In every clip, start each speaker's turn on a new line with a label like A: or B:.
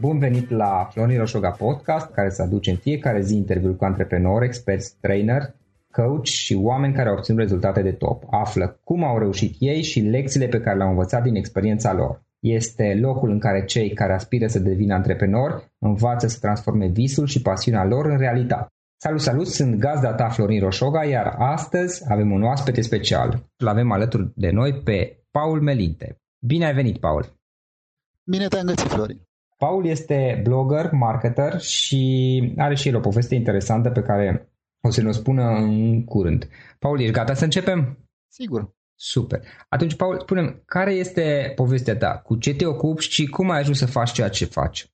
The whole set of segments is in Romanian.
A: Bun venit la Florin Roșoga Podcast, care să aduce în fiecare zi interviuri cu antreprenori, experți, trainer, coach și oameni care au obținut rezultate de top. Află cum au reușit ei și lecțiile pe care le-au învățat din experiența lor. Este locul în care cei care aspiră să devină antreprenori învață să transforme visul și pasiunea lor în realitate. Salut, salut, sunt gazda ta Florin Roșoga, iar astăzi avem un oaspete special. Îl avem alături de noi pe Paul Melinte. Bine ai venit, Paul!
B: Bine te-am găsit, Florin!
A: Paul este blogger, marketer și are și el o poveste interesantă pe care o să ne o spună în curând. Paul, ești gata să începem?
B: Sigur.
A: Super. Atunci, Paul, spune care este povestea ta? Cu ce te ocupi și cum ai ajuns să faci ceea ce faci?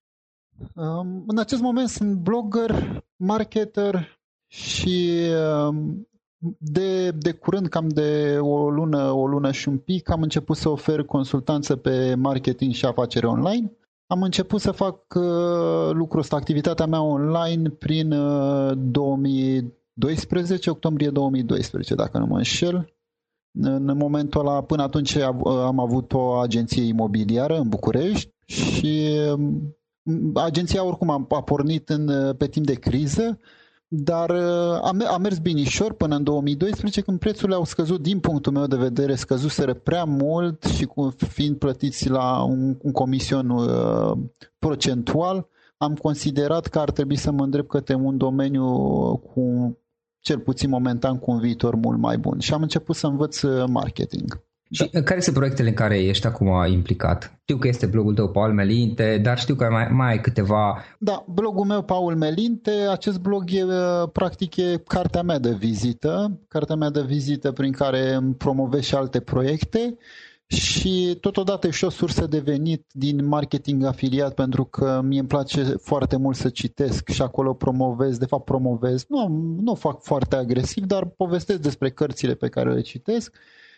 B: Um, în acest moment sunt blogger, marketer și um, de, de curând, cam de o lună, o lună și un pic, am început să ofer consultanță pe marketing și afaceri online am început să fac uh, lucrul ăsta, activitatea mea online prin uh, 2012, octombrie 2012, dacă nu mă înșel. În momentul ăla, până atunci am avut o agenție imobiliară în București și agenția oricum a, a pornit în, pe timp de criză, dar a, a mers binișor până în 2012 când prețurile au scăzut din punctul meu de vedere, scăzuseră prea mult și cu, fiind plătiți la un, un comision uh, procentual, am considerat că ar trebui să mă îndrept către un domeniu cu cel puțin momentan cu un viitor mult mai bun. Și am început să învăț uh, marketing.
C: Și da. care sunt proiectele în care ești acum implicat? Știu că este blogul tău, Paul Melinte, dar știu că mai, mai ai câteva...
B: Da, blogul meu, Paul Melinte, acest blog e, uh, practic, e cartea mea de vizită, cartea mea de vizită prin care promovez și alte proiecte și totodată e și o sursă de venit din marketing afiliat pentru că mie îmi place foarte mult să citesc și acolo promovez, de fapt promovez, nu, nu fac foarte agresiv, dar povestesc despre cărțile pe care le citesc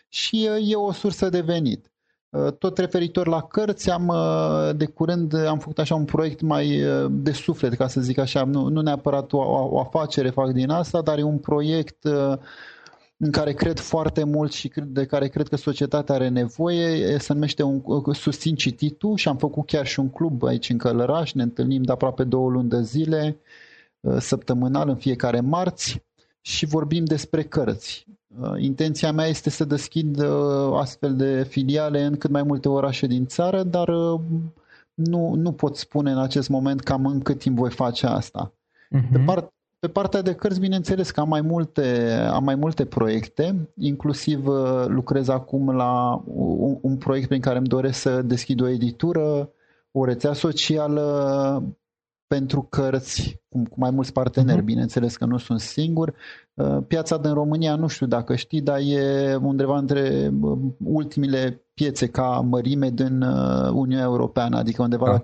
B: și uh, e o sursă de venit. Uh, tot referitor la cărți, am uh, de curând am făcut așa un proiect mai de suflet, ca să zic așa, nu, nu neapărat o, o afacere fac din asta, dar e un proiect în care cred foarte mult și de care cred că societatea are nevoie, se numește un, Susțin Cititul și am făcut chiar și un club aici în Călăraș, ne întâlnim de aproape două luni de zile, săptămânal în fiecare marți și vorbim despre cărți. Uh, intenția mea este să deschid uh, astfel de filiale în cât mai multe orașe din țară, dar uh, nu, nu pot spune în acest moment cam în cât timp voi face asta. Uh-huh. Pe, part, pe partea de cărți, bineînțeles că am mai multe, am mai multe proiecte, inclusiv lucrez acum la un, un proiect prin care îmi doresc să deschid o editură, o rețea socială pentru cărți, cu, cu mai mulți parteneri, uh-huh. bineînțeles că nu sunt singur. Uh, piața din România, nu știu dacă știi, dar e undeva între uh, ultimile piețe ca mărime din uh, Uniunea Europeană, adică undeva da. la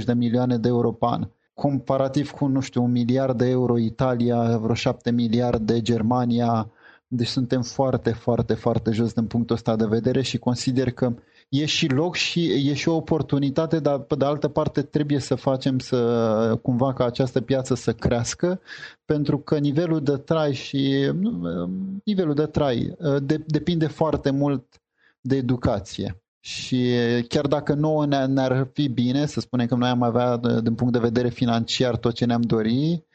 B: 55-60 de milioane de euro pe an. Comparativ cu, nu știu, un miliard de euro Italia, vreo 7 miliarde Germania, deci suntem foarte, foarte, foarte jos din punctul ăsta de vedere și consider că e și loc și e și o oportunitate, dar pe de altă parte trebuie să facem să cumva ca această piață să crească, pentru că nivelul de trai și nivelul de trai uh, de, depinde foarte mult de educație. Și chiar dacă nouă ne-ar fi bine, să spunem că noi am avea din punct de vedere financiar tot ce ne-am dori, Uh,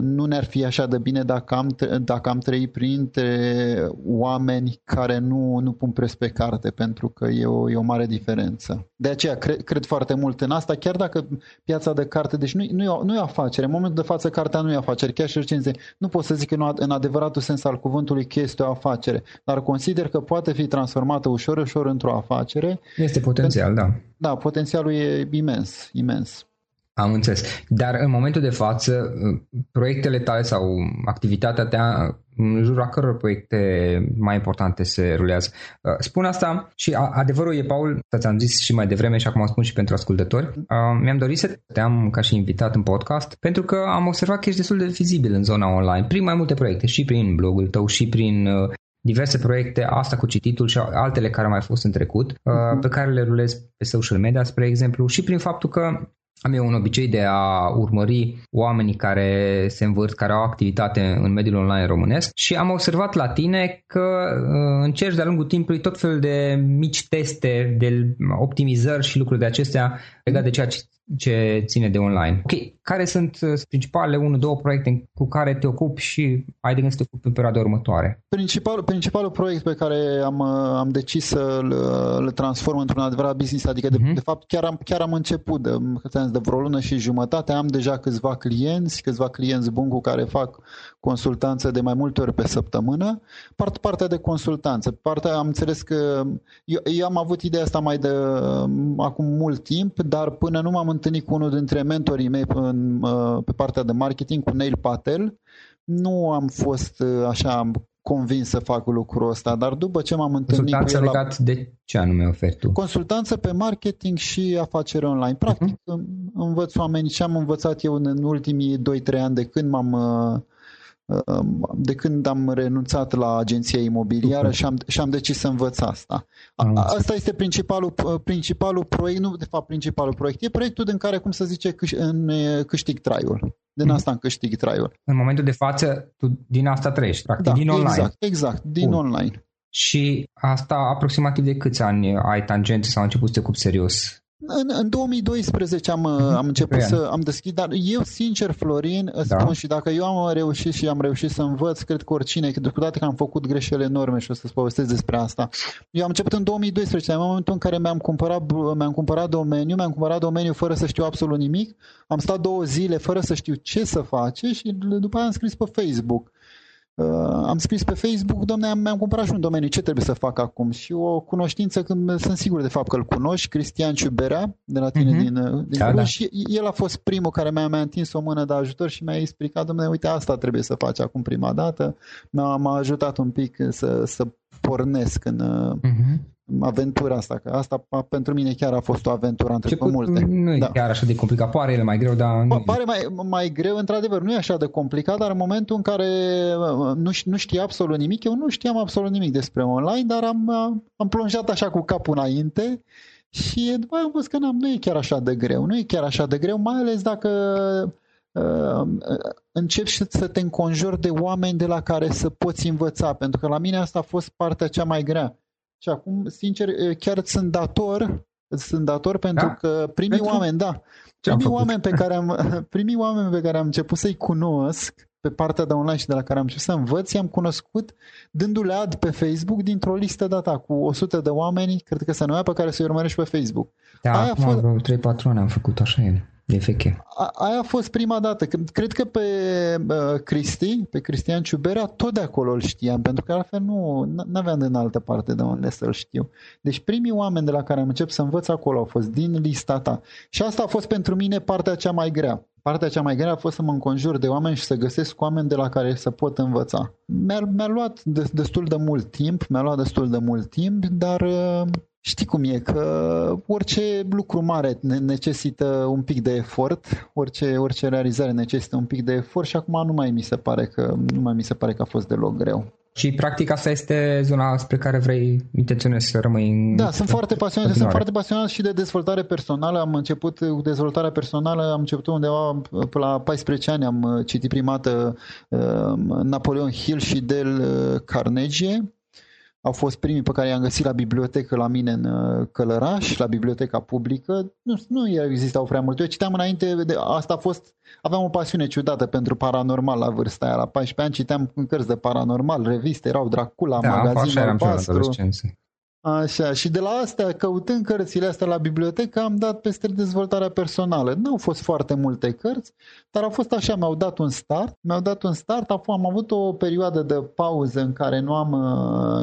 B: nu ne-ar fi așa de bine dacă am, dacă am trăit printre oameni care nu, nu pun preț pe carte, pentru că e o, e o mare diferență. De aceea cred, cred foarte mult în asta, chiar dacă piața de carte, deci nu, nu, e, o, nu e o afacere, în momentul de față cartea nu e o afacere, chiar și recenzie, nu pot să zic că în adevăratul sens al cuvântului că este o afacere, dar consider că poate fi transformată ușor, ușor într-o afacere.
C: Este potențial, da.
B: Da, potențialul e imens, imens.
C: Am înțeles. Dar în momentul de față, proiectele tale sau activitatea ta în jurul a căror proiecte mai importante se rulează. Uh, spun asta și adevărul e, Paul, ți-am zis și mai devreme și acum spun și pentru ascultători, uh, mi-am dorit să te am ca și invitat în podcast pentru că am observat că ești destul de vizibil în zona online prin mai multe proiecte și prin blogul tău și prin uh, diverse proiecte, asta cu cititul și altele care au mai fost în trecut, mhm. pe care le rulez pe social media, spre exemplu, și prin faptul că am eu un obicei de a urmări oamenii care se învârt, care au activitate în mediul online românesc și am observat la tine că uh, încerci de-a lungul timpului tot felul de mici teste, de optimizări și lucruri de acestea legate de ceea ce ce ține de online. Ok, care sunt uh, principalele 1-2 proiecte cu care te ocupi și ai de gând să te ocupi în perioada următoare?
B: Principal, principalul proiect pe care am, uh, am decis să-l, uh, transform într-un adevărat business, adică de, uh-huh. de fapt chiar am, chiar am început de, de vreo lună și jumătate, am deja câțiva clienți, câțiva clienți buni cu care fac consultanță de mai multe ori pe săptămână. Part, partea de consultanță, partea am înțeles că eu, eu am avut ideea asta mai de acum mult timp, dar până nu m-am întâlnit cu unul dintre mentorii mei în, uh, pe partea de marketing, cu Neil Patel. Nu am fost uh, așa convins să fac lucrul ăsta, dar după ce m-am întâlnit
C: cu el... legat la... de ce anume oferi tu?
B: Consultanță pe marketing și afaceri online. Practic, uh-huh. învăț oamenii ce am învățat eu în ultimii 2-3 ani de când m-am uh, de când am renunțat la agenția imobiliară și am, și am decis să învăț asta. A, asta este principalul, principalul proiect, nu de fapt principalul proiect, e proiectul din care, cum să zice, câș, în, câștig traiul. Din asta am câștig traiul.
C: În momentul de față, tu din asta trăiești, practic,
B: da,
C: din online.
B: Exact, exact din Bun. online.
C: Și asta aproximativ de câți ani ai tangente sau a început să te ocupi serios
B: în, în 2012 am, mhm. am început să am deschis, dar eu sincer, Florin, îți da. spun și dacă eu am reușit și am reușit să învăț, cred că oricine, că cu toate că am făcut greșeli enorme și o să-ți povestesc despre asta. Eu am început în 2012, în momentul în care mi-am cumpărat, mi-am cumpărat domeniu, mi-am cumpărat domeniu fără să știu absolut nimic, am stat două zile fără să știu ce să face și după aia am scris pe Facebook. Uh, am scris pe Facebook, domne, mi-am cumpărat și un domeniu, ce trebuie să fac acum? Și o cunoștință, când sunt sigur de fapt că îl cunoști, Cristian Ciuberea, de la tine uh-huh. din, uh, din da, da. și el a fost primul care mi-a, mi-a întins o mână de ajutor și mi-a explicat, domne, uite, asta trebuie să faci acum prima dată. M-a, m-a ajutat un pic să, să pornesc în, uh-huh aventura asta, că asta pentru mine chiar a fost o aventură, am trecut multe.
C: Nu e da. chiar așa de complicat, pare el mai greu, dar... Nu...
B: Pare mai, mai greu, într-adevăr, nu e așa de complicat, dar în momentul în care nu, nu știa absolut nimic, eu nu știam absolut nimic despre online, dar am, am plonjat așa cu capul înainte și după aia am văzut că nu e chiar așa de greu, nu e chiar așa de greu, mai ales dacă uh, începi să te înconjori de oameni de la care să poți învăța, pentru că la mine asta a fost partea cea mai grea și acum, sincer, chiar sunt dator, sunt dator pentru da? că primii pentru... oameni, da, primii oameni, pe care am, primii oameni pe care am început să-i cunosc pe partea de online și de la care am început să învăț, i-am cunoscut dându-le ad pe Facebook dintr-o listă data cu 100 de oameni, cred că se numea, pe care să-i urmărești pe Facebook.
C: Da, Aia acum fost... 3-4 ani am făcut așa el. E veche.
B: A, aia a fost prima dată. Cred că pe uh, Cristi, pe Cristian Ciuberea, tot de acolo îl știam, pentru că altfel nu aveam de în altă parte de unde să-l știu. Deci primii oameni de la care am început să învăț acolo au fost din lista ta. Și asta a fost pentru mine partea cea mai grea. Partea cea mai grea a fost să mă înconjur de oameni și să găsesc oameni de la care să pot învăța. Mi-a, mi-a luat destul de mult timp, mi-a luat destul de mult timp, dar uh, Știi cum e, că orice lucru mare necesită un pic de efort, orice, orice realizare necesită un pic de efort și acum nu mai mi se pare că, nu mai mi se pare că a fost deloc greu.
C: Și practic asta este zona spre care vrei intenționezi să rămâi în
B: Da, sunt foarte pasionat, sunt foarte pasionat și de dezvoltare personală. Am început cu dezvoltarea personală, am început undeva pe la 14 ani, am citit prima dată uh, Napoleon Hill și Del Carnegie au fost primii pe care i-am găsit la bibliotecă la mine în uh, Călăraș, la biblioteca publică. Nu, nu existau prea multe. Eu citeam înainte, de, asta a fost, aveam o pasiune ciudată pentru paranormal la vârsta aia. La 14 ani citeam cărți de paranormal, reviste, erau Dracula, da, magazin albastru. Așa, și de la asta, căutând cărțile astea la bibliotecă, am dat peste dezvoltarea personală. Nu au fost foarte multe cărți, dar au fost așa, mi-au dat un start, mi-au dat un start, apoi am avut o perioadă de pauză în care nu am,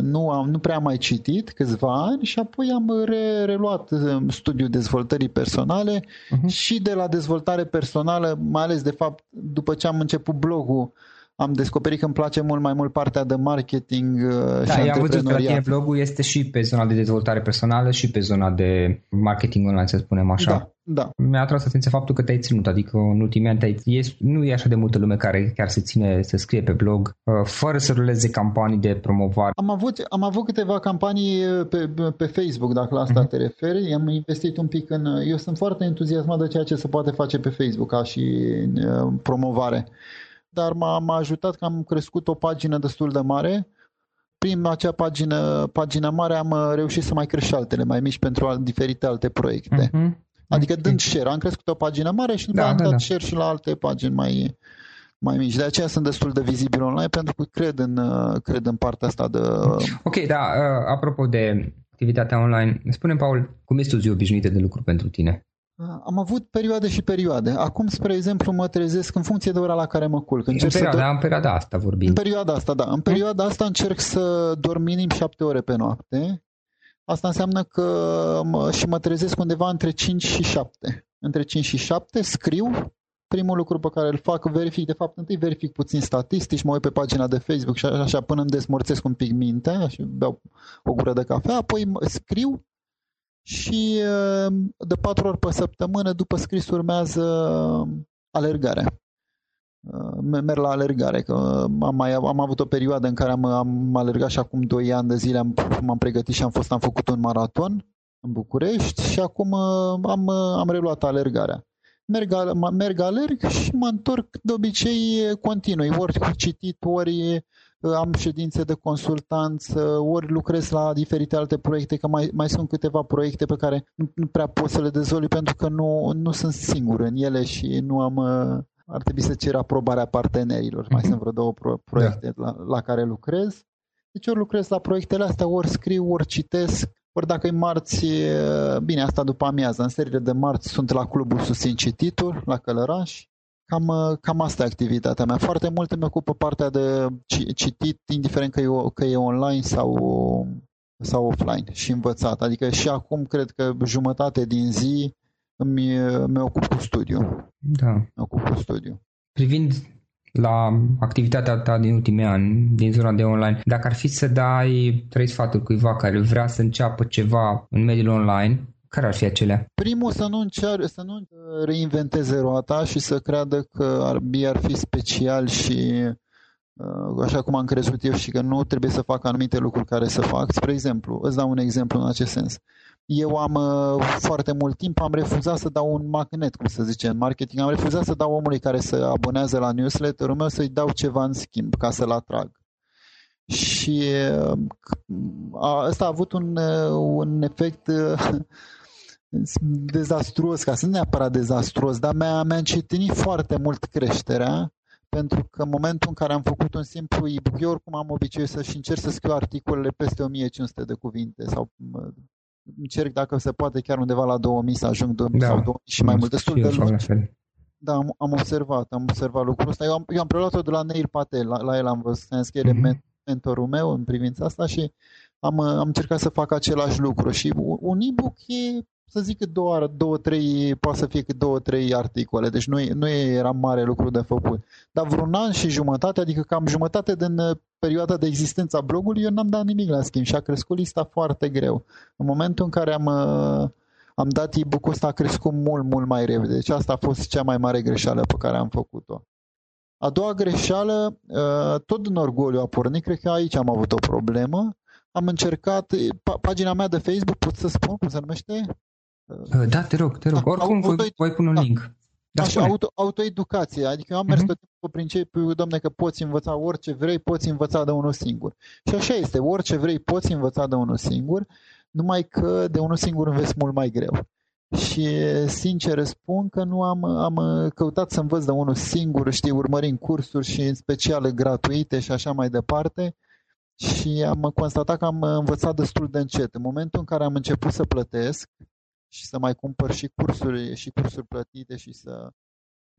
B: nu am, nu prea am mai citit, câțiva ani, și apoi am re, reluat um, studiul dezvoltării personale uh-huh. și de la dezvoltare personală, mai ales de fapt după ce am început blogul, am descoperit că îmi place mult mai mult partea de marketing uh, da, și am văzut că la tine
C: blogul este și pe zona de dezvoltare personală și pe zona de marketing online, să spunem așa.
B: Da, da.
C: Mi-a atras atenția faptul că te-ai ținut, adică în ultimii ani te-ai, nu e așa de multă lume care chiar se ține să scrie pe blog, uh, fără să ruleze campanii de promovare.
B: Am avut, am avut câteva campanii uh, pe, pe Facebook, dacă la asta uh-huh. te referi. Am investit un pic în... Eu sunt foarte entuziasmat de ceea ce se poate face pe Facebook ca și promovare dar m-a, m-a ajutat că am crescut o pagină destul de mare. Prin acea pagină, pagină mare am uh, reușit să mai cresc și altele mai mici pentru diferite alte proiecte. Uh-huh. Adică dând share, am crescut o pagină mare și după da, am da, dat da. share și la alte pagini mai, mai mici. De aceea sunt destul de vizibil online pentru că cred în, uh, cred în partea asta de...
C: Ok, da, uh, apropo de activitatea online, spune Paul, cum este o zi obișnuită de lucru pentru tine?
B: Am avut perioade și perioade. Acum, spre exemplu, mă trezesc în funcție de ora la care mă culc.
C: Încerc în perioada, să do- în perioada asta vorbim.
B: În perioada asta, da. În perioada asta încerc să dorm minim 7 ore pe noapte. Asta înseamnă că mă, și mă trezesc undeva între 5 și 7. Între 5 și 7 scriu. Primul lucru pe care îl fac, verific, de fapt, întâi verific puțin statistici, mă uit pe pagina de Facebook și așa până îmi desmorțesc un pic mintea și beau o gură de cafea, apoi scriu și ehm, de patru ori pe săptămână după scris urmează alergarea. Ehm, merg la alergare, că am, mai, am avut o perioadă în care am, am alergat și acum 2 ani de zile am, m-am pregătit și am fost, am făcut un maraton în București și acum ehm, am, am reluat alergarea. Merg, merg alerg și mă întorc de obicei continui, ori citit, ori am ședințe de consultanță, ori lucrez la diferite alte proiecte, că mai, mai sunt câteva proiecte pe care nu, nu prea pot să le dezvolui pentru că nu, nu sunt singur în ele și nu am... Ar trebui să cer aprobarea partenerilor. Mai mhm. sunt vreo două pro- proiecte da. la, la care lucrez. Deci ori lucrez la proiectele astea, ori scriu, ori citesc, ori dacă e marți, bine, asta după amiază, în seriile de marți sunt la clubul Susțin Cititul, la Călăraș. Cam, cam asta e activitatea mea. Foarte mult îmi ocupă partea de citit, indiferent că e, că e online sau, sau offline și învățat. Adică și acum cred că jumătate din zi îmi, îmi ocup cu studiu.
C: Da. Îmi
B: ocup cu studiu.
C: Privind la activitatea ta din ultimii ani, din zona de online, dacă ar fi să dai trei sfaturi cuiva care vrea să înceapă ceva în mediul online, care ar fi acelea?
B: Primul, să nu, încear, să nu reinventeze roata și să creadă că ar, ar fi special și uh, așa cum am crezut eu și că nu trebuie să fac anumite lucruri care să fac. Spre exemplu, îți dau un exemplu în acest sens. Eu am uh, foarte mult timp, am refuzat să dau un magnet, cum să zice, în marketing, am refuzat să dau omului care se abonează la newsletter-ul meu să-i dau ceva în schimb ca să-l atrag. Și uh, ăsta a avut un, uh, un efect dezastruos, ca să nu neapărat dezastruos, dar mi-a, mi-a încetinit foarte mult creșterea, pentru că în momentul în care am făcut un simplu e-book, eu oricum am obiceiul să-și încerc să scriu articolele peste 1500 de cuvinte sau încerc dacă se poate chiar undeva la 2000 să ajung 2000 da. sau 2000 și mai mult, destul de lungi. Da, am, am observat, am observat lucrul ăsta. Eu am, eu am preluat-o de la Neil Patel, la, la el am văzut, să el mm-hmm. mentorul meu în privința asta și am, am încercat să fac același lucru. Și un e-book e să zic că două, două, trei, poate să fie cât două, trei articole, deci nu, nu era mare lucru de făcut. Dar vreun an și jumătate, adică cam jumătate din uh, perioada de existență a blogului, eu n-am dat nimic la schimb și a crescut lista foarte greu. În momentul în care am, uh, am dat e-book-ul ăsta a crescut mult, mult mai repede. Deci asta a fost cea mai mare greșeală pe care am făcut-o. A doua greșeală, uh, tot din orgoliu a pornit, cred că aici am avut o problemă. Am încercat, pagina mea de Facebook, pot să spun cum se numește?
C: Uh, da, te rog, te rog. Da, Oricum auto, voi, voi pune un da. link.
B: Da, Așa, auto, autoeducație. Adică eu am mers uh-huh. tot timpul pe principiu, domne, că poți învăța orice vrei, poți învăța de unul singur. Și așa este, orice vrei, poți învăța de unul singur, numai că de unul singur înveți mult mai greu. Și sincer spun că nu am, am căutat să învăț de unul singur, știi, urmărind cursuri și în special gratuite și așa mai departe și am constatat că am învățat destul de încet. În momentul în care am început să plătesc, și să mai cumpăr și cursuri, și cursuri plătite și să...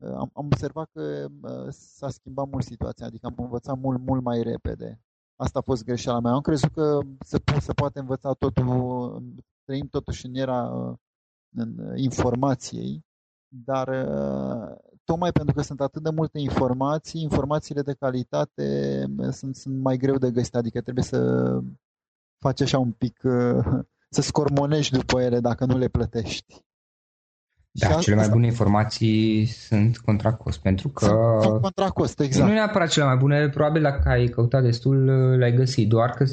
B: Uh, am, am observat că uh, s-a schimbat mult situația, adică am învățat mult, mult mai repede. Asta a fost greșeala mea. Am crezut că se, po- se poate învăța totul, trăim totuși în era uh, în informației, dar tocmai pentru că sunt atât de multe informații, informațiile de calitate sunt, sunt mai greu de găsit, adică trebuie să faci așa un pic să scormonești după ele dacă nu le plătești.
C: Da, și cele mai bune informații sunt contra cost, pentru că...
B: Sunt contra cost, exact.
C: Nu neapărat cele mai bune, probabil dacă ai căutat destul, le-ai găsit, doar că...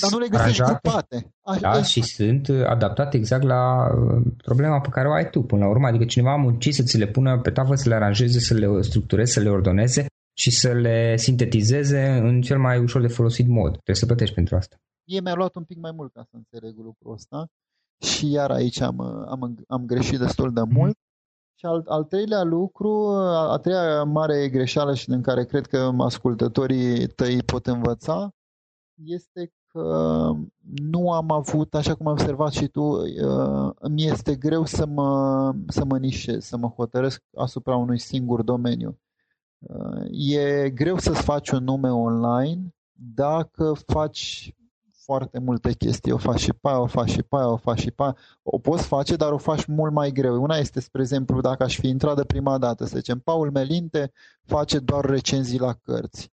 B: Dar nu le găsești grupate.
C: Da, și sunt adaptate exact la uh, problema pe care o ai tu până la urmă, adică cineva a muncit să ți le pună pe tavă, să le aranjeze, să le structureze, să le ordoneze și să le sintetizeze în cel mai ușor de folosit mod. Trebuie să plătești pentru asta.
B: Mie mi-a luat un pic mai mult ca să înțeleg lucrul ăsta și iar aici am, am, am greșit destul de mult. Și al, al treilea lucru, a, a treia mare greșeală și din care cred că ascultătorii tăi pot învăța, este că nu am avut, așa cum am observat și tu, uh, îmi este greu să mă, să mă nișez, să mă hotărăsc asupra unui singur domeniu. Uh, e greu să-ți faci un nume online dacă faci foarte multe chestii. O faci și pe aia, o faci și pe aia, o faci și pe aia. O poți face, dar o faci mult mai greu. Una este, spre exemplu, dacă aș fi intrat de prima dată, să zicem, Paul Melinte face doar recenzii la cărți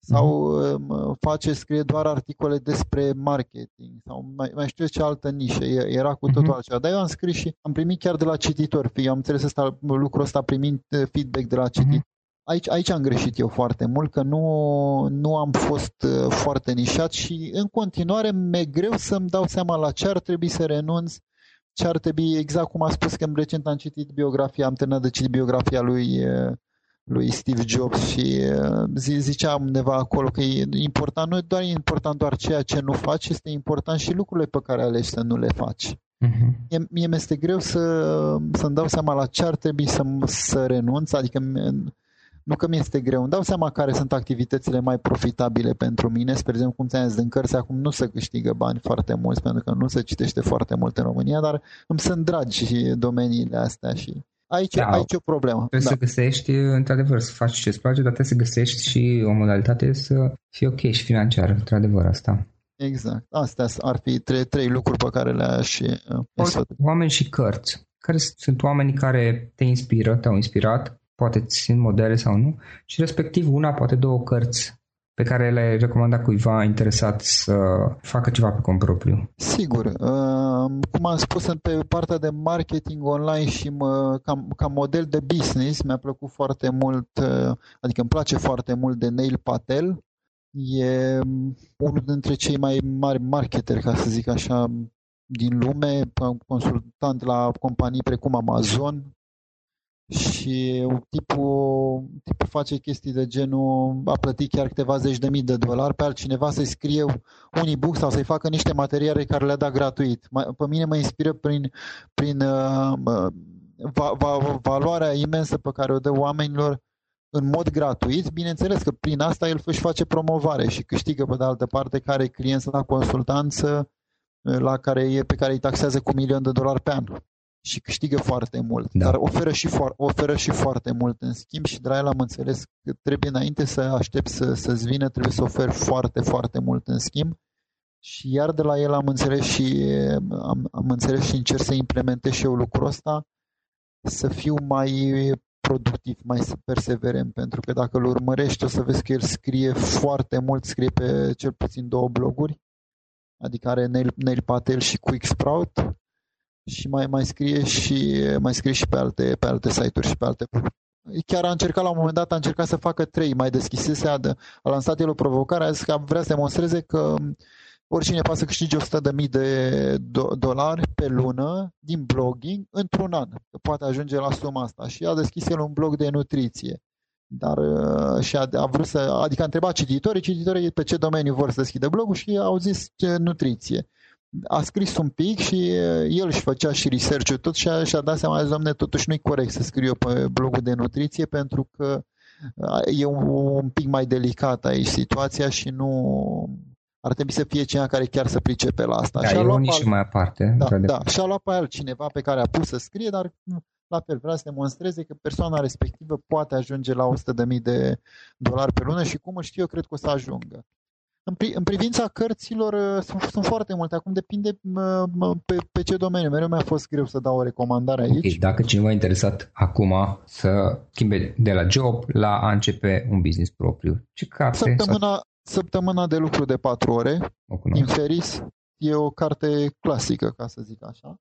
B: sau mm-hmm. face, scrie doar articole despre marketing sau mai, mai știu ce altă nișă, era cu totul mm-hmm. altceva. Dar eu am scris și am primit chiar de la cititori, eu am înțeles asta, lucrul ăsta primind eh, feedback de la cititori. Mm-hmm aici, aici am greșit eu foarte mult, că nu, nu am fost uh, foarte nișat și în continuare mi-e greu să-mi dau seama la ce ar trebui să renunț, ce ar trebui, exact cum a spus că recent am citit biografia, am terminat de citit biografia lui, uh, lui Steve Jobs și uh, zicea undeva acolo că e important, nu e doar important doar ceea ce nu faci, este important și lucrurile pe care alegi să nu le faci. Uh-huh. Mie, mie mi-este greu să, să-mi dau seama la ce ar trebui să, să renunț, adică nu că mi-este greu, îmi dau seama care sunt activitățile mai profitabile pentru mine. Spre exemplu, cum ți-am zis, din cărți acum nu se câștigă bani foarte mulți, pentru că nu se citește foarte mult în România, dar îmi sunt dragi și domeniile astea și aici, da, aici e o problemă.
C: Trebuie da. să găsești, într-adevăr, să faci ce-ți place, dar trebuie să găsești și o modalitate să fie ok și financiar, într-adevăr, asta.
B: Exact. Astea ar fi trei, trei lucruri pe care le-aș uh,
C: Oameni și cărți. Care sunt oamenii care te inspiră, te-au inspirat, poate țin modele sau nu, și respectiv una, poate două cărți pe care le recomanda cuiva interesat să facă ceva pe cont propriu?
B: Sigur. Uh, cum am spus, pe partea de marketing online și ca, ca model de business mi-a plăcut foarte mult, uh, adică îmi place foarte mult de Neil Patel. E unul dintre cei mai mari marketeri, ca să zic așa, din lume, consultant la companii precum Amazon, și tipul, tipul face chestii de genul a plătit chiar câteva zeci de mii de dolari pe altcineva să-i scrie un e-book sau să-i facă niște materiale care le-a dat gratuit. Pe mine mă inspiră prin, prin uh, va, va, valoarea imensă pe care o dă oamenilor în mod gratuit, bineînțeles că prin asta el își face promovare și câștigă pe de altă parte care e client la consultanță la care e, pe care îi taxează cu milion de dolari pe an și câștigă foarte mult, da. dar oferă și, fo- oferă și foarte mult. În schimb și de la el am înțeles că trebuie înainte să aștept să, să-ți vină, trebuie să oferi foarte, foarte mult în schimb. Și iar de la el am înțeles și am, am înțeles și încerc să implementez și eu lucrul ăsta să fiu mai productiv, mai perseverent, pentru că dacă îl urmărești o să vezi că el scrie foarte mult, scrie pe cel puțin două bloguri, adică are Nail, Nail Patel și Quick Sprout și mai, mai scrie și mai scrie și pe alte, pe alte site-uri și pe alte Chiar a încercat la un moment dat, a încercat să facă trei, mai deschisese, a, a lansat el o provocare, a zis că vrea să demonstreze că oricine poate să câștige 100.000 de do- dolari pe lună din blogging într-un an. Că poate ajunge la suma asta. Și a deschis el un blog de nutriție. Dar uh, și a, a vrut să, adică a întrebat cititorii, cititorii pe ce domeniu vor să deschidă blogul și au zis ce nutriție a scris un pic și el își făcea și research tot și a, și-a dat seama, domne, totuși nu-i corect să scriu pe blogul de nutriție pentru că e un, un pic mai delicat aici situația și nu ar trebui să fie cineva care chiar să pricepe la asta.
C: Da, și e o nișă mai aparte.
B: Da, da, și a luat pe altcineva pe care a pus să scrie, dar la fel vrea să demonstreze că persoana respectivă poate ajunge la 100.000 de dolari pe lună și cum îl știu eu, cred că o să ajungă. În, pri, în privința cărților uh, sunt, sunt foarte multe. Acum depinde pe, pe ce domeniu. Mereu mi-a fost greu să dau o recomandare aici. Okay,
C: dacă cineva e interesat acum să schimbe de la job la a începe un business propriu, ce carte?
B: Săptămâna, sau... săptămâna de lucru de 4 ore, Inferis, e o carte clasică, ca să zic așa.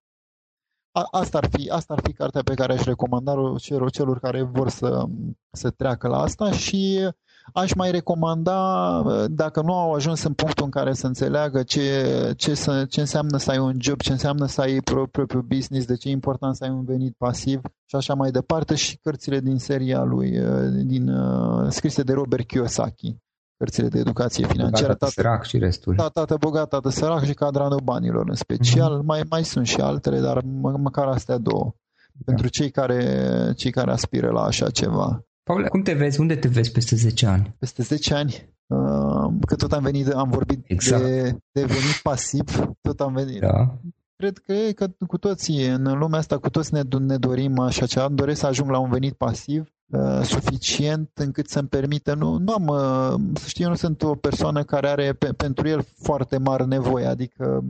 B: A, asta, ar fi, asta ar fi cartea pe care aș recomanda celor, celor care vor să, să treacă la asta și Aș mai recomanda, dacă nu au ajuns în punctul în care să înțeleagă ce, ce, să, ce înseamnă să ai un job, ce înseamnă să ai propriul business, de ce e important să ai un venit pasiv și așa mai departe, și cărțile din seria lui, din, scrise de Robert Kiyosaki cărțile de educație financiară.
C: Tată sărac și restul.
B: Da, tată bogat, tată sărac și cadranul banilor în special. Mm-hmm. Mai, mai sunt și altele, dar mă, măcar astea două. Da. Pentru cei care, cei care aspiră la așa ceva.
C: Paul, cum te vezi? Unde te vezi peste 10 ani?
B: Peste 10 ani? Uh, că tot am venit, am vorbit exact. de, de venit pasiv, tot am venit.
C: Da.
B: Cred că, că cu toții, în lumea asta, cu toți ne, ne dorim așa ceva. Îmi doresc să ajung la un venit pasiv uh, suficient încât să-mi permită, nu, nu am, uh, să știu, eu nu sunt o persoană care are pe, pentru el foarte mari nevoie, adică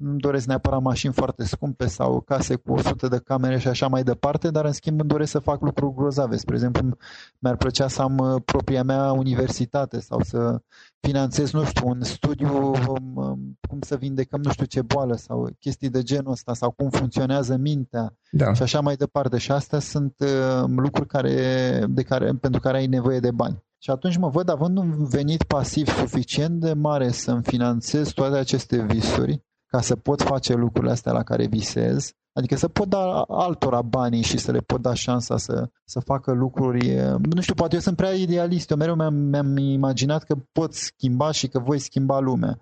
B: nu doresc neapărat mașini foarte scumpe sau case cu 100 de camere și așa mai departe, dar în schimb îmi doresc să fac lucruri grozave. Spre exemplu, mi-ar plăcea să am uh, propria mea universitate sau să finanțez, nu știu, un studiu um, um, cum să vindecăm nu știu ce boală sau chestii de genul ăsta sau cum funcționează mintea da. și așa mai departe. Și astea sunt uh, lucruri care, de care, pentru care ai nevoie de bani. Și atunci mă văd având un venit pasiv suficient de mare să-mi finanțez toate aceste visuri ca să pot face lucrurile astea la care visez, Adică să pot da altora banii și să le pot da șansa să, să facă lucruri. Nu știu, poate eu sunt prea idealist. Eu mereu mi-am, mi-am imaginat că pot schimba și că voi schimba lumea.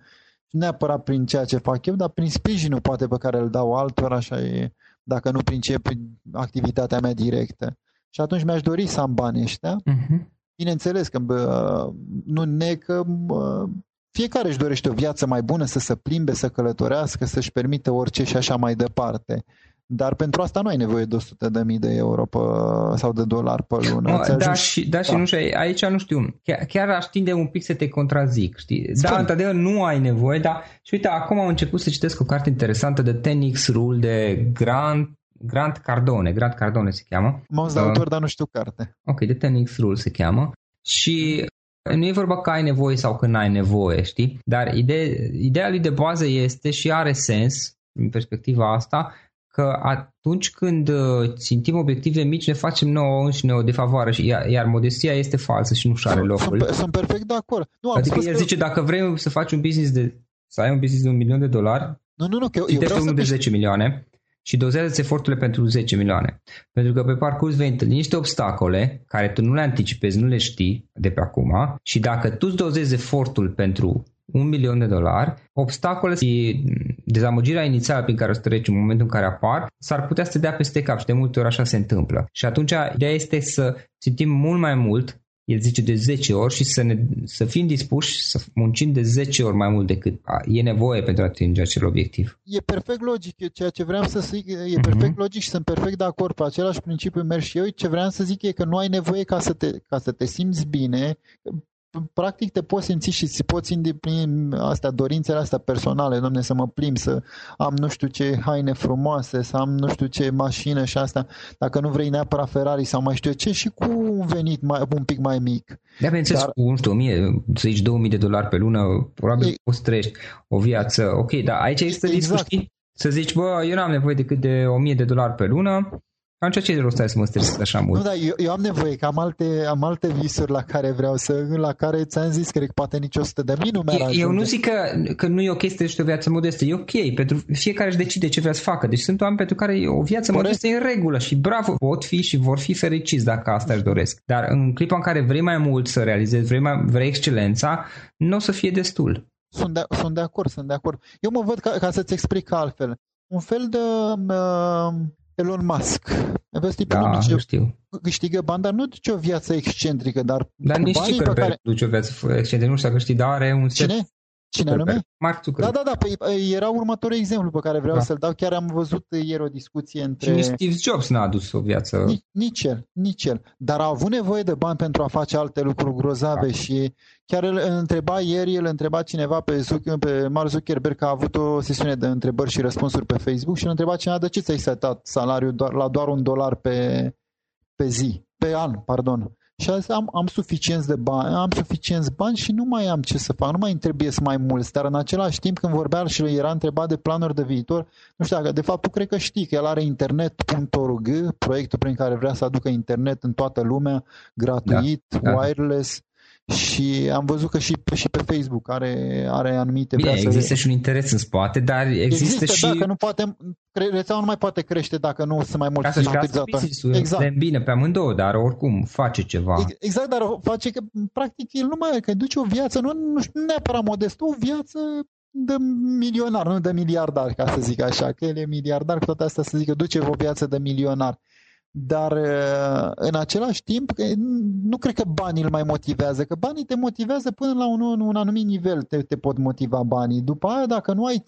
B: Nu neapărat prin ceea ce fac eu, dar prin sprijinul poate pe care îl dau altora, așa e, dacă nu prin ce, prin activitatea mea directă. Și atunci mi-aș dori să am banii ăștia. Uh-huh. Bineînțeles că bă, nu ne că bă, fiecare își dorește o viață mai bună, să se plimbe, să călătorească, să-și permită orice și așa mai departe. Dar pentru asta nu ai nevoie de 100 de mii de euro pe, sau de dolari pe lună.
C: Mă, da, și, da, și nu știu, aici nu știu, chiar, chiar aș tinde un pic să te contrazic, știi? Da, Spune. Da, într-adevăr nu ai nevoie, dar și uite, acum am început să citesc o carte interesantă de 10X Rule de Grant Grant Cardone, Grant Cardone se cheamă.
B: M-am uh, autor, dar nu știu carte.
C: Ok, de 10X Rule se cheamă. Și nu e vorba că ai nevoie sau că n-ai nevoie, știi? Dar ide- ideea lui de bază este și are sens, din perspectiva asta, că atunci când uh, țintim obiective mici, ne facem nouă înșine o defavoare, și, iar, iar modestia este falsă și nu și are locul.
B: Sunt, sunt perfect de acord.
C: Nu, adică el zice, dacă vrei să faci un business de, să ai un business de un milion de dolari,
B: nu, nu, nu, că eu, eu
C: vreau unul de 10 milioane și dozează eforturile pentru 10 milioane. Pentru că pe parcurs vei întâlni niște obstacole care tu nu le anticipezi, nu le știi de pe acum și dacă tu îți dozezi efortul pentru un milion de dolari, obstacole și dezamăgirea inițială prin care o să treci în momentul în care apar, s-ar putea să te dea peste cap și de multe ori așa se întâmplă. Și atunci ideea este să simțim mult mai mult el zice de 10 ori și să, ne, să fim dispuși să muncim de 10 ori mai mult decât e nevoie pentru a atinge acel obiectiv.
B: E perfect logic, ceea ce vreau să zic, e perfect uh-huh. logic și sunt perfect de acord pe același principiu merg și eu. Ce vreau să zic e că nu ai nevoie ca să te, ca să te simți bine, practic te poți simți și ți poți îndeplini astea, dorințele astea personale, domne, să mă plim, să am nu știu ce haine frumoase, să am nu știu ce mașină și asta, dacă nu vrei neapărat Ferrari sau mai știu ce, și cu un venit mai, un pic mai mic.
C: Da, bineînțeles, dar, cu, nu știu, 1000, să zici 2000 de dolari pe lună, probabil e, poți trăiești o viață, ok, dar aici există exact. riscul, știi? Să zici, bă, eu nu am nevoie decât de 1000 de dolari pe lună, atunci ce rost ai să mă stresez așa mult?
B: Nu, dar eu, eu am nevoie, că am alte, am alte visuri la care vreau să, la care ți-am zis, cred că poate nici 100 de mii nu mi-ar
C: ajunge. Eu nu zic că, că nu e ok să trăiești o viață modestă, e ok, pentru fiecare își decide ce vrea să facă. Deci sunt oameni pentru care o viață Corect. modestă e în regulă și bravo, pot fi și vor fi fericiți dacă asta își doresc. Dar în clipa în care vrei mai mult să realizezi, vrei, mai, vrei excelența, nu o să fie destul.
B: Sunt de, sunt de acord, sunt de acord. Eu mă văd ca, ca să-ți explic altfel. Un fel de uh, Elon Musk. Vezi, tipul
C: da,
B: nu duce,
C: știu.
B: câștigă bani, dar nu duce o viață excentrică, dar
C: Dar nici Zuckerberg care... duce o viață excentrică, nu știu dacă știi, dar are un
B: set Cine? Cine anume?
C: Mark Zuckerberg.
B: Da, da, da, păi era următorul exemplu pe care vreau da. să-l dau. Chiar am văzut ieri o discuție între...
C: Și nici Steve Jobs n-a adus o viață...
B: Nici, nici el, nici el. Dar a avut nevoie de bani pentru a face alte lucruri grozave da. și chiar îl întreba ieri, îl întreba cineva pe, Zuc- pe Mark Zuckerberg că a avut o sesiune de întrebări și răspunsuri pe Facebook și îl întreba cineva de ce ți-ai setat salariul doar, la doar un dolar pe, pe zi, pe an, pardon. Și azi am, am suficienți de bani, am suficienți bani și nu mai am ce să fac, nu mai îmi trebuie să mai mulți, dar în același timp când vorbea și era întrebat de planuri de viitor, nu știu dacă, de fapt tu cred că știi că el are internet.org, proiectul prin care vrea să aducă internet în toată lumea, gratuit, da, da. wireless, și am văzut că și, și pe Facebook are, are anumite...
C: Bine, există să... și un interes în spate, dar există, există și...
B: da, că nu poate, rețeaua nu mai poate crește dacă nu sunt mai mulți
C: utilizatori. Exact. bine pe amândouă, dar oricum face ceva.
B: Exact, dar face că practic el nu mai că duce o viață, nu, nu știu, neapărat modestă, o viață de milionar, nu de miliardar, ca să zic așa, că el e miliardar, cu toate astea să zic că duce o viață de milionar dar uh, în același timp nu cred că banii îl mai motivează, că banii te motivează până la un, un anumit nivel te, te pot motiva banii. După aia, dacă nu ai,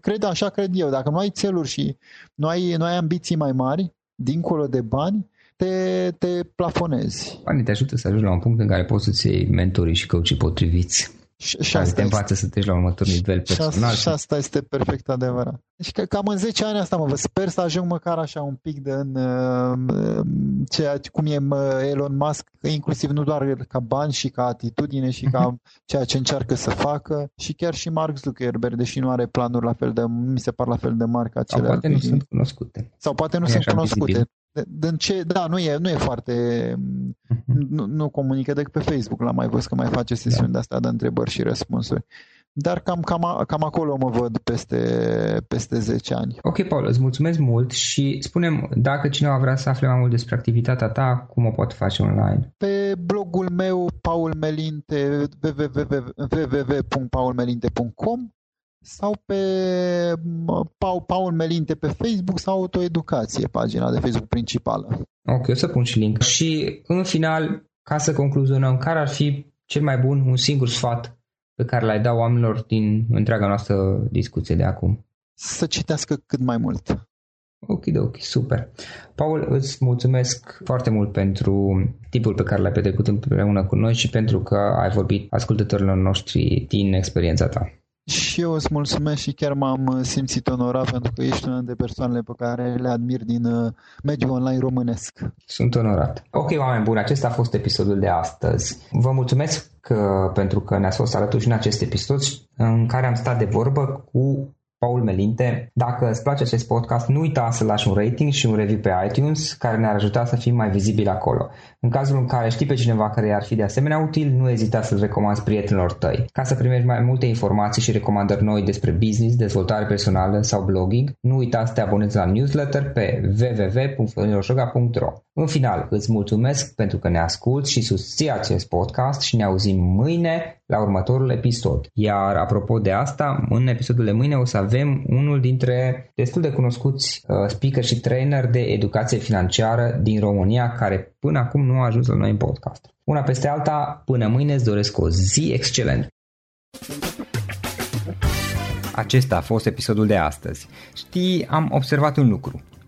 B: cred așa cred eu, dacă nu ai țeluri și nu ai, nu ai ambiții mai mari, dincolo de bani, te, te plafonezi.
C: Banii te ajută să ajungi la un punct în care poți să-ți iei mentorii și coachii potriviți. Și, și asta te învață este, să treci la următor nivel personal.
B: Și, și asta este perfect adevărat. Deci că, cam în 10 ani asta mă văd. Sper să ajung măcar așa un pic de în uh, ceea cum e Elon Musk, inclusiv nu doar ca bani și ca atitudine și ca mhm. ceea ce încearcă să facă și chiar și Mark Zuckerberg, deși nu are planuri la fel de, mi se par la fel de mari ca cele.
C: Sau poate nu sunt cunoscute.
B: Sau poate nu e sunt cunoscute. Vizibil. Din ce, da, nu e, nu e foarte, mhm. nu, nu comunică decât pe Facebook, l-am mai văzut că mai face sesiuni da. de astea de întrebări și răspunsuri. dar cam, cam, cam acolo mă văd peste, peste 10 ani.
A: Ok, Paul, îți mulțumesc mult și spunem dacă cineva vrea să afle mai mult despre activitatea ta, cum o pot face online?
B: Pe blogul meu, Paul Melinte, www.paulmelinte.com sau pe Paul, Paul Melinte pe Facebook sau Autoeducație, pagina de Facebook principală.
A: Ok, o să pun și link. Și în final, ca să concluzionăm, care ar fi cel mai bun, un singur sfat pe care l-ai dat oamenilor din întreaga noastră discuție de acum?
B: Să citească cât mai mult.
A: Ok, ok, super. Paul, îți mulțumesc foarte mult pentru timpul pe care l-ai petrecut împreună cu noi și pentru că ai vorbit ascultătorilor noștri din experiența ta.
B: Și eu îți mulțumesc și chiar m-am simțit onorat pentru că ești una dintre persoanele pe care le admir din uh, mediul online românesc.
A: Sunt onorat. Ok, oameni buni, acesta a fost episodul de astăzi. Vă mulțumesc că, pentru că ne-ați fost alături și în acest episod în care am stat de vorbă cu Paul Melinte. Dacă îți place acest podcast, nu uita să lași un rating și un review pe iTunes, care ne-ar ajuta să fim mai vizibili acolo. În cazul în care știi pe cineva care ar fi de asemenea util, nu ezita să-l recomanzi prietenilor tăi. Ca să primești mai multe informații și recomandări noi despre business, dezvoltare personală sau blogging, nu uita să te abonezi la newsletter pe www.florinoshoga.ro În final, îți mulțumesc pentru că ne asculti și susții acest podcast și ne auzim mâine la următorul episod. Iar apropo de asta, în episodul de mâine o să avem unul dintre destul de cunoscuți uh, speaker și trainer de educație financiară din România care până acum nu a ajuns la noi în podcast. Una peste alta, până mâine îți doresc o zi excelentă! Acesta a fost episodul de astăzi. Știi, am observat un lucru.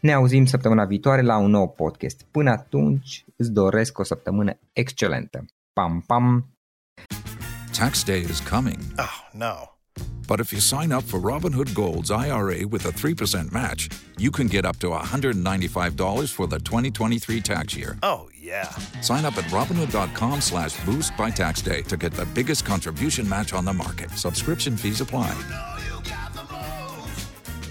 A: Ne auzim săptămâna viitoare la un nou podcast. Până atunci, îți doresc o săptămână excelentă. Pam, pam!
D: Tax day is coming.
E: Oh, no.
D: But if you sign up for Robinhood Gold's IRA with a 3% match, you can get up to $195 for the 2023 tax year.
E: Oh, yeah.
D: Sign up at Robinhood.com slash boost by tax day to get the biggest contribution match on the market. Subscription fees apply.